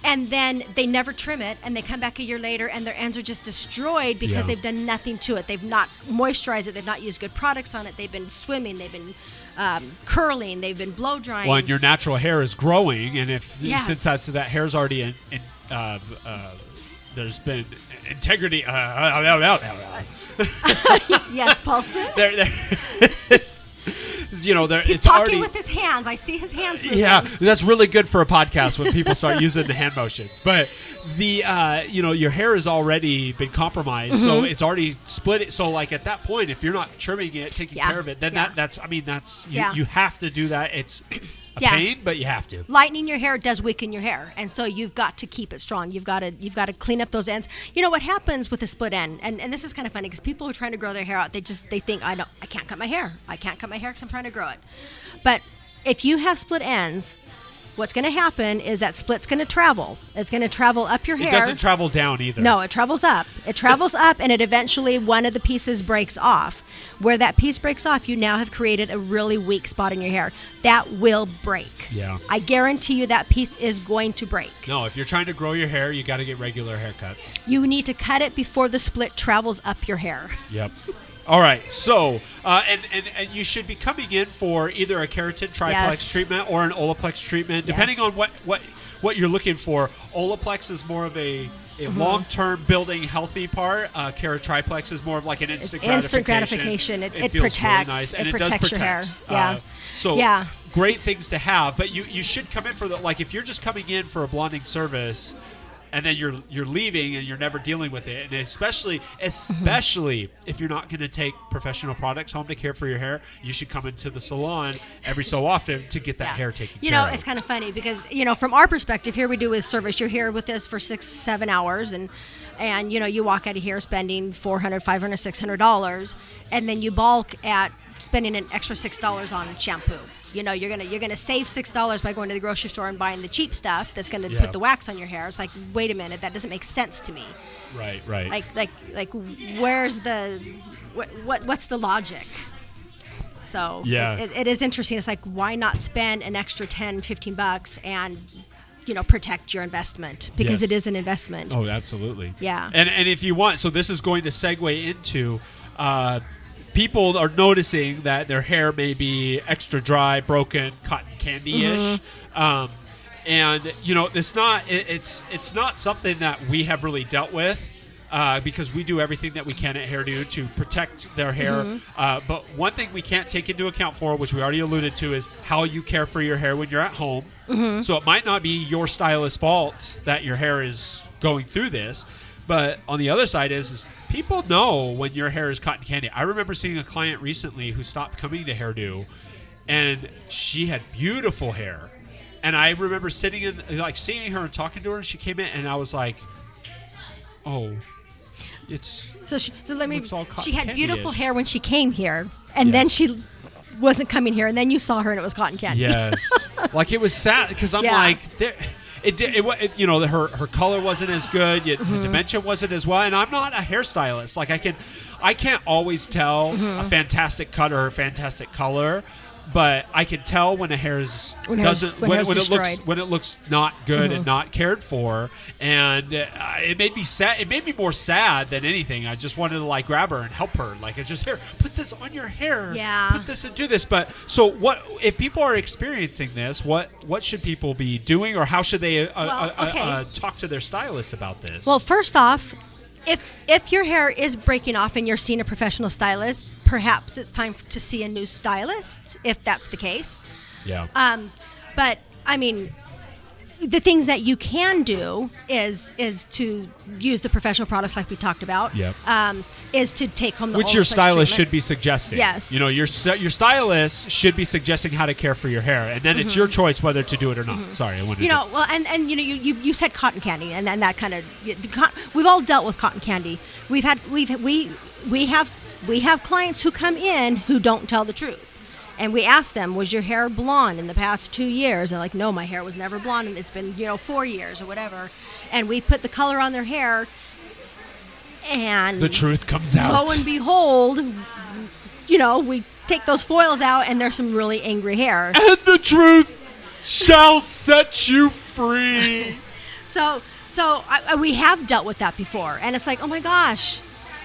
S3: and then they never trim it, and they come back a year later, and their ends are just destroyed because
S2: Yeah.
S3: they've done nothing to it. They've not moisturized it. They've not used good products on it. They've been swimming. They've been um, curling. They've been blow drying.
S2: Well, and your natural hair is growing, and if
S3: Yes.
S2: since that's that hair's already in, in uh, uh, there's been integrity. Uh, uh, (laughs)
S3: yes, Paulson.
S2: there, there (laughs) you know, there.
S3: He's
S2: it's
S3: talking
S2: already,
S3: with his hands. I see his hands. (laughs) moving.
S2: yeah, that's really good for a podcast when people start using the hand motions. But the uh, you know your hair has already been compromised, so
S3: Mm-hmm.
S2: it's already split. It. So like at that point, if you're not trimming it, taking
S3: Yeah,
S2: care of it, then
S3: yeah.
S2: that that's I mean that's you,
S3: Yeah.
S2: you have to do that. It's a (laughs)
S3: Yeah.
S2: pain, but you have to.
S3: lightening your hair does weaken your hair and so you've got to keep it strong you've got to you've got to clean up those ends you know what happens with a split end and, and this is kind of funny because people are trying to grow their hair out they just they think i don't i can't cut my hair i can't cut my hair because i'm trying to grow it but if you have split ends what's going to happen is that split's going to travel it's going to travel up your hair.
S2: It doesn't travel down either.
S3: no, it travels up. It travels up, and it eventually one of the pieces breaks off. Where that piece breaks off, you now have created a really weak spot in your hair. That will break.
S2: Yeah.
S3: I guarantee you that piece is going to break.
S2: No, if you're trying to grow your hair, you got to get regular haircuts.
S3: You need to cut it before the split travels up your hair.
S2: Yep. All right. So, uh, and, and and you should be coming in for either a keratin triplex
S3: Yes.
S2: treatment or an Olaplex treatment, depending
S3: Yes.
S2: on what what what you're looking for. Olaplex is more of a a
S3: Mm-hmm.
S2: long-term building healthy part. Uh, Keratriplex is more of like an instant
S3: instant
S2: gratification.
S3: gratification. It- it
S2: feels really
S3: protects.
S2: nice,
S3: It
S2: and it,
S3: protects
S2: does
S3: your hair.
S2: protect.
S3: Yeah.
S2: Uh, so
S3: Yeah.
S2: great things to have, but you you should come in for the like if you're just coming in for a blonding service. And then you're you're leaving and you're never dealing with it, and especially mm-hmm. especially if you're not going to take professional products home to care for your hair, you should come into the salon every so often to get that
S3: Yeah.
S2: hair taken
S3: You know,
S2: of.
S3: it's kind of funny because you know, from our perspective, here we do is service. You're here with us for six, seven hours, and and you know, you walk out of here spending 400 500 600 dollars, and then you balk at spending an extra six dollars on shampoo. You know, you're gonna you're gonna save six dollars by going to the grocery store and buying the cheap stuff that's gonna
S2: Yeah.
S3: put the wax on your hair. It's like, wait a minute, that doesn't make sense to me.
S2: right, right.
S3: Like like like, where's the what, what what's the logic? So
S2: Yeah.
S3: it, it is interesting. It's like why not spend an extra 10, 15 bucks and you know protect your investment because
S2: Yes.
S3: it is an investment.
S2: Oh, absolutely.
S3: Yeah.
S2: And and if you want, so this is going to segue into. Uh, People are noticing that their hair may be extra dry, broken, cotton candy-ish,
S3: Mm-hmm.
S2: um, and you know it's not. It, it's it's not something that we have really dealt with Uh, because we do everything that we can at Hairdo to protect their hair.
S3: Mm-hmm.
S2: Uh, but one thing we can't take into account for, which we already alluded to, is how you care for your hair when you're at home.
S3: Mm-hmm.
S2: So it might not be your stylist's fault that your hair is going through this. But on the other side is, is people know when your hair is cotton candy. I remember seeing a client recently who stopped coming to Hairdo, and she had beautiful hair. And I remember sitting in, like, seeing her and talking to her, and she came in, and I was like, "Oh, it's
S3: So she, so let me.
S2: Looks all cotton
S3: She had beautiful hair when she came here, and then she wasn't coming here, and then you saw her, and it was cotton candy.
S2: yes." (laughs) like it was sad because I'm
S3: Yeah.
S2: like, there, it, did- it, it, you know, her her color wasn't as good, yet
S3: Mm-hmm.
S2: the dimension wasn't as well, and I'm not a hairstylist. Like I can, I can't always tell
S3: Mm-hmm.
S2: a fantastic cut or a fantastic color. But I can tell when a hair is
S3: When
S2: doesn't
S3: when
S2: when, when it looks.
S3: Mm-hmm.
S2: when it looks not good and not cared for, and uh, it made me sad. It made me more sad than anything. I just wanted to like grab her and help her. Like it's just here, put this on your hair.
S3: Yeah.
S2: Put this and do this. But so what? If people are experiencing this, what what should people be doing, or how should they uh,
S3: Well,
S2: uh, uh,
S3: okay.
S2: uh, talk to their stylist about this?
S3: Well, first off, if if your hair is breaking off and you're seeing a professional stylist, perhaps it's time to see a new stylist. If that's the case,
S2: yeah,
S3: um, but I mean, the things that you can do is is to use the professional products like we talked about.
S2: Yep.
S3: Um, is to take home the
S2: which your stylist
S3: treatment.
S2: should be suggesting.
S3: Yes.
S2: you know your your stylist should be suggesting how to care for your hair, and then it's your choice whether to do it or not. Sorry, I wanted
S3: Mm-hmm. You
S2: to.
S3: know, well, and, and you know, you, you, you said cotton candy, and then that kind of we've all dealt with cotton candy. We've had we've we we have we have clients who come in who don't tell the truth, and we ask them, "Was your hair blonde in the past two years?" They're like, "No, my hair was never blonde, and it's been you know four years or whatever." And we put the color on their hair, and
S2: the truth comes out.
S3: lo and behold, you know, we take those foils out, and there's some really angry hair.
S2: and the truth shall set you free. (laughs)
S3: So, so I, I- we have dealt with that before, and it's like, oh my gosh.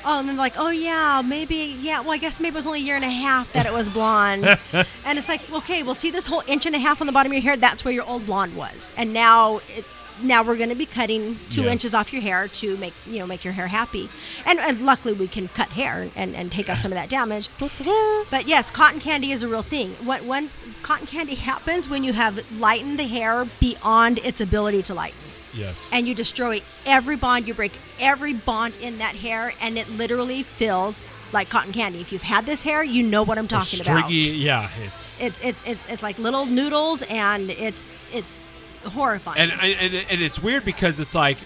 S3: Oh, and then like, oh yeah, maybe, yeah. Well, I guess maybe it was only a year and a half that it was blonde, (laughs) and it's like, okay, well, see this whole inch and a half on the bottom of your hair. That's where your old blonde was, and now, it, now we're going to be cutting two
S2: Yes.
S3: inches off your hair to make you know make your hair happy, and, and luckily we can cut hair and, and take off some of that damage. (laughs) But yes, cotton candy is a real thing. What when cotton candy happens when you have lightened the hair beyond its ability to lighten
S2: yes.
S3: and you destroy every bond, you break every bond in that hair, and it literally feels like cotton candy. If you've had this hair, you know what I'm talking
S2: stringy,
S3: about.
S2: yeah, it's
S3: It's, it's it's it's like little noodles, and it's it's horrifying.
S2: and, and and it's weird because it's like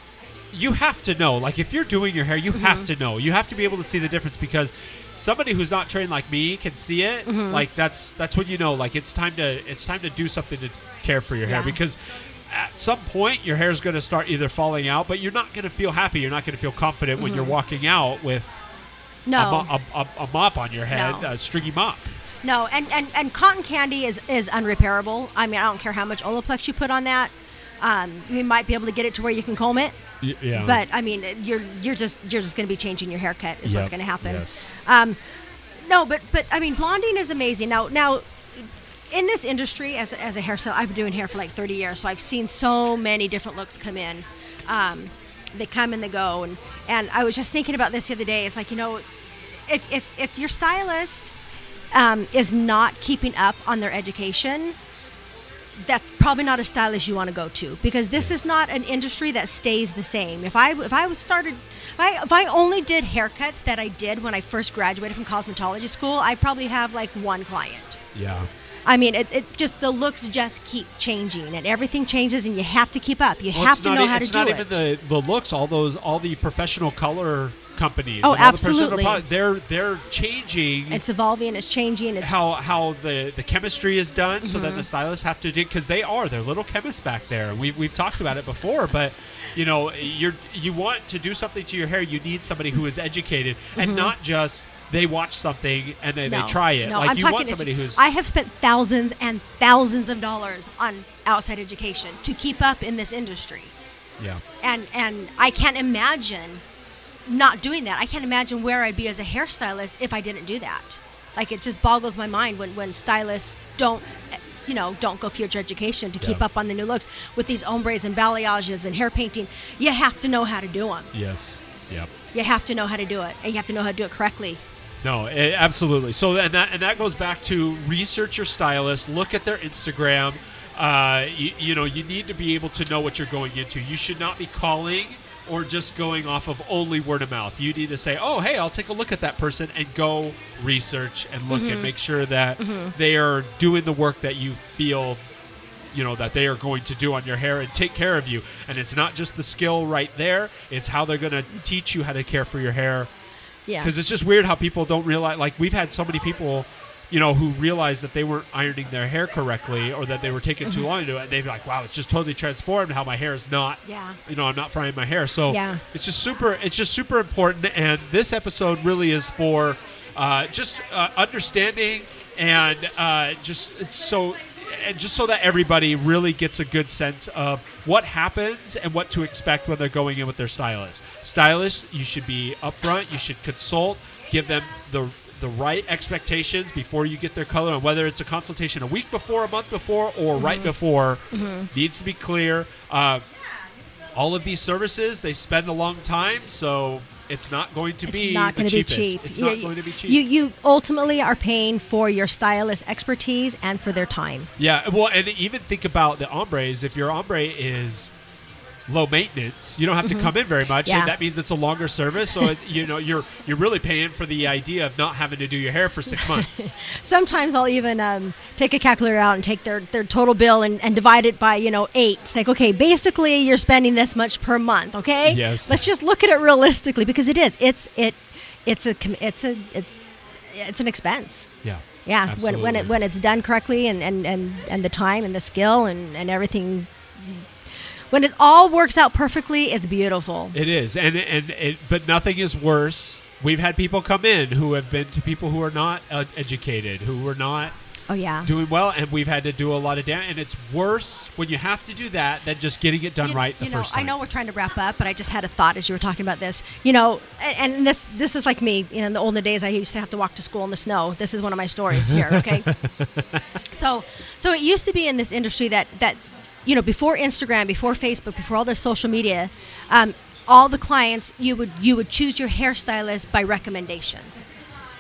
S2: you have to know like if you're doing your hair you
S3: Mm-hmm.
S2: have to know you have to be able to see the difference because somebody who's not trained like me can see it
S3: Mm-hmm.
S2: like that's that's when you know like it's time to it's time to do something to care for your hair because at some point your hair is going to start either falling out but you're not going to feel happy you're not going to feel confident when you're walking out with
S3: Mm-hmm. no,
S2: a, a, a, a mop on your head
S3: No.
S2: a stringy mop
S3: no, and, and and cotton candy is is unrepairable. I mean, I don't care how much Olaplex you put on that. Um, you might be able to get it to where you can comb it,
S2: Y- yeah
S3: but I mean, you're you're just you're just going to be changing your haircut is
S2: Yep.
S3: what's going to happen.
S2: Yes.
S3: Um, no, but but I mean, blonding is amazing. Now now, in this industry, as a, as a hairstyle, I've been doing hair for like 30 years, so I've seen so many different looks come in. Um, they come and they go, and and I was just thinking about this the other day. It's like you know, if if if your stylist um, is not keeping up on their education. That's probably not a stylist you want to go to because this is not an industry that stays the same. If I if I started, if I, if I only did haircuts that I did when I first graduated from cosmetology school, I probably have like one client.
S2: yeah
S3: I mean, it, it just the looks just keep changing, and everything changes, and you have to keep up. You
S2: Well,
S3: have to know how to do it.
S2: it's not even the, the looks. All those, all the professional color companies.
S3: Oh,
S2: the
S3: absolutely.
S2: pro- they're they're changing
S3: it's evolving, it's changing. It's
S2: how how the the chemistry is done, so
S3: Mm-hmm.
S2: that the stylists have to do because they are they're little chemists back there. We we've talked about it before, but you know you're you want to do something to your hair, you need somebody who is educated and not just they watch something and then
S3: no,
S2: they try it.
S3: No,
S2: like
S3: I'm
S2: you
S3: talking
S2: want somebody who's
S3: I have spent thousands and thousands of dollars on outside education to keep up in this industry.
S2: yeah
S3: and and I can't imagine not doing that. I can't imagine where I'd be as a hairstylist if I didn't do that. Like it just boggles my mind when when stylists don't you know don't go future education to keep up on the new looks with these ombres and balayages and hair painting. You have to know how to do them.
S2: yes Yep.
S3: You have to know how to do it, and you have to know how to do it correctly.
S2: No, eh, absolutely. So and that and that goes back to research your stylist. Look at their Instagram. Uh, you, you know, you need to be able to know what you're going into. You should not be calling or just going off of only word of mouth. You need to say, "Oh, hey, I'll take a look at that person," and go research and look and make sure that they are doing the work that you feel you know that they are going to do on your hair and take care of you and it's not just the skill right there it's how they're going to teach you how to care for your hair
S3: Yeah.
S2: because it's just weird how people don't realize like we've had so many people you know who realize that they weren't ironing their hair correctly or that they were taking
S3: Mm-hmm.
S2: too long to do it and they'd be like wow it's just totally transformed how my hair is not
S3: Yeah.
S2: you know i'm not frying my hair so
S3: Yeah.
S2: it's just super it's just super important and this episode really is for uh, just uh, understanding and uh, just it's so and just so that everybody really gets a good sense of what happens and what to expect when they're going in with their stylist. Stylist, you should be upfront. You should consult, give them the the right expectations before you get their color, and whether it's a consultation a week before, a month before, or right before, needs to be clear. Uh, all of these services they spend a long time, so it's not going to
S3: it's
S2: be
S3: not going to be cheap.
S2: It's
S3: You-
S2: not going to be cheap.
S3: You you ultimately are paying for your stylist expertise and for their time.
S2: Yeah, well, and even think about the ombres. If your ombre is low maintenance, you don't have to come in very much,
S3: Mm-hmm. Yeah.
S2: and that means it's a longer service. So it, (laughs) you know you're you're really paying for the idea of not having to do your hair for six months. (laughs)
S3: Sometimes I'll even um, take a calculator out and take their, their total bill and, and divide it by, you know, eight. It's like, okay, basically you're spending this much per month, okay?
S2: Yes.
S3: Let's just look at it realistically because it is. It's it it's a it's a it's it's an expense.
S2: yeah,
S3: Yeah, when, when it when it's done correctly and, and, and, and the time and the skill and, and everything when it all works out perfectly, it's beautiful.
S2: it is, and and it, but nothing is worse. We've had people come in who have been to people who are not uh, educated, who were not
S3: Oh yeah.
S2: doing well, and we've had to do a lot of damage. And it's worse when you have to do that than just getting it done
S3: You-
S2: right the
S3: you know,
S2: first time.
S3: I know we're trying to wrap up, but I just had a thought as you were talking about this. You know, and, and this this is like me. You know, in the olden days, I used to have to walk to school in the snow. This is one of my stories here. Okay. (laughs) so so it used to be in this industry that that you know before Instagram, before Facebook, before all the social media. Um, all the clients you would you would choose your hairstylist by recommendations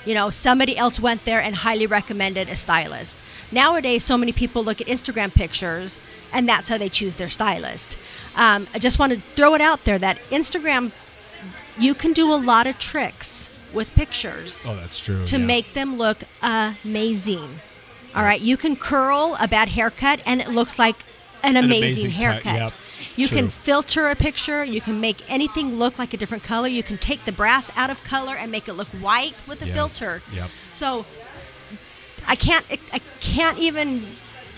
S3: you know somebody else went there and highly recommended a stylist nowadays so many people look at instagram pictures and that's how they choose their stylist um, i just want to throw it out there that instagram you can do a lot of tricks with pictures
S2: oh, that's true.
S3: to
S2: yeah.
S3: make them look amazing all right you can curl a bad haircut and it looks like an
S2: An
S3: amazing,
S2: amazing cut,
S3: haircut
S2: yep.
S3: you
S2: True.
S3: can filter a picture you can make anything look like a different color you can take the brass out of color and make it look white with a
S2: Yes,
S3: filter
S2: yep.
S3: so i can't i can't even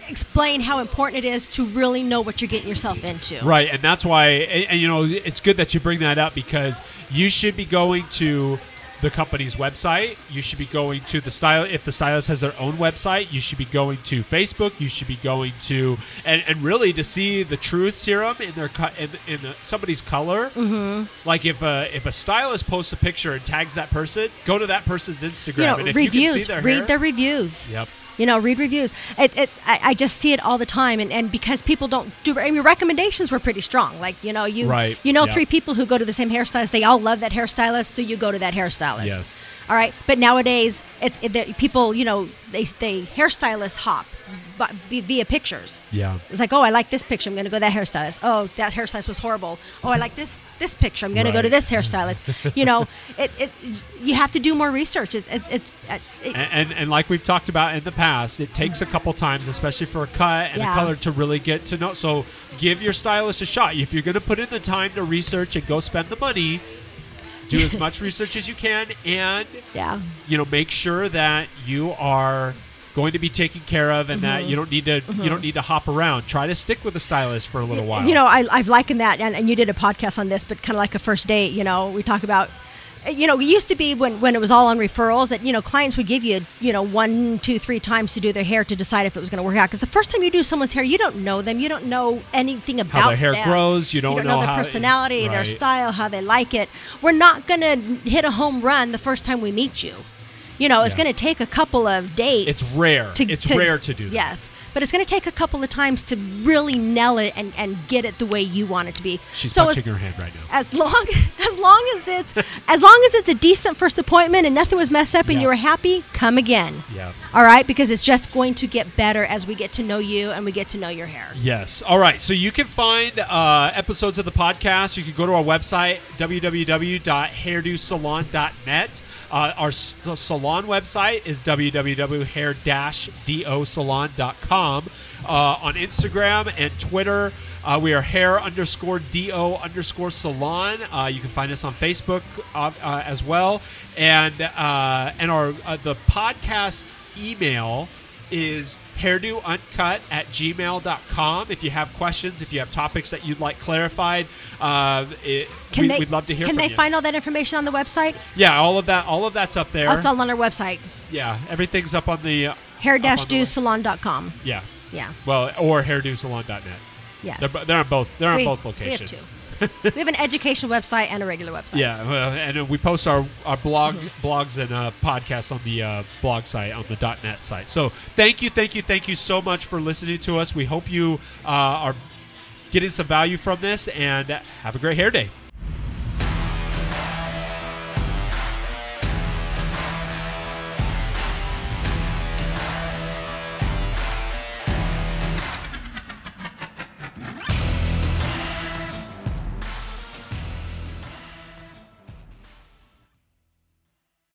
S3: explain how important it is to really know what you're getting yourself into
S2: Right, and that's why, and, and, you know, it's good that you bring that up because you should be going to the company's website. You should be going to the style. If the stylist has their own website, you should be going to Facebook. You should be going to, and, and really to see the truth serum in their co- in, in the, somebody's color. Mm-hmm. Like if a if a stylist posts a picture and tags that person, go to that person's Instagram,
S3: you know
S2: and if you can
S3: reviews
S2: see their
S3: read
S2: hair,
S3: their reviews
S2: Yep.
S3: You know read reviews it, it, I, I just see it all the time and, and because people don't do i mean recommendations were pretty strong like you know you
S2: Right,
S3: you know
S2: yeah.
S3: three people who go to the same hairstylist they all love that hairstylist so you go to that hairstylist
S2: Yes.
S3: all right but nowadays it's it, the- people you know they they hairstylist hop via pictures
S2: Yeah.
S3: it's like, oh, I like this picture. I'm going to go to that hairstylist. Oh, that hairstylist was horrible. Oh, I like this this picture. I'm going to go to this hairstylist. you know, (laughs) it, it you have to do more research. It's it's, it's uh, it,
S2: And, and and like we've talked about in the past, it takes a couple times, especially for a cut and
S3: Yeah.
S2: a color, to really get to know. So give your stylist a shot. If you're going to put in the time to research and go spend the money, do as (laughs) much research as you can, and
S3: yeah.
S2: you know make sure that you are going to be taken care of and
S3: Mm-hmm.
S2: that you don't need to you don't need to hop around. Try to stick with a stylist for a little while.
S3: You know, I, I've likened that, and, and you did a podcast on this, but kind of like a first date. You know, we talk about, you know, it used to be when, when it was all on referrals that you know clients would give you, you know, one, two, three times to do their hair to decide if it was going to work out. Because the first time you do someone's hair, you don't know them, you don't know anything about
S2: how their hair
S3: them.
S2: grows, you don't,
S3: you don't know, their
S2: how
S3: personality, their
S2: right.
S3: style, how they like it. We're not going to hit a home run the first time we meet you. You know, it's
S2: Yeah.
S3: going to take a couple of dates.
S2: It's rare. It's rare to do that.
S3: Yes, but it's going to take a couple of times to really nail it and, and get it the way you want it to be.
S2: She's
S3: so as,
S2: her hand right now.
S3: as long (laughs) as long as it's as long as it's a decent first appointment and nothing was messed up and
S2: Yeah.
S3: you were happy, come again.
S2: Yeah.
S3: All right, because it's just going to get better as we get to know you and we get to know your hair.
S2: Yes. All right. So you can find uh, episodes of the podcast. You can go to our website, www.hairdosalon.net. Uh, our salon website is www.hair-dosalon.com. Uh, on Instagram and Twitter, uh, we are hair underscore do underscore salon. Uh, you can find us on Facebook uh, uh, as well, and uh, and our the podcast email is hairdouncut at gmail.com if you have questions if you have topics that you'd like clarified uh, it,
S3: Can
S2: we,
S3: they
S2: would love to hear
S3: Can they
S2: you
S3: find all that information on the website?
S2: yeah all of that all of that's up there
S3: That's all on our website.
S2: yeah everything's up on the uh,
S3: hair
S2: up on the web-
S3: salon.com.
S2: yeah
S3: Yeah.
S2: well or hairdosalon.net
S3: Yes.
S2: they're, they're on both they're on
S3: We-
S2: both
S3: we have
S2: locations
S3: two. we have an education website and a regular website.
S2: Yeah, well, and we post our, our blog
S3: Mm-hmm.
S2: blogs and uh, podcasts on the uh, blog site on the .net site. So thank you, thank you, thank you so much for listening to us. We hope you uh, are getting some value from this, and have a great hair day.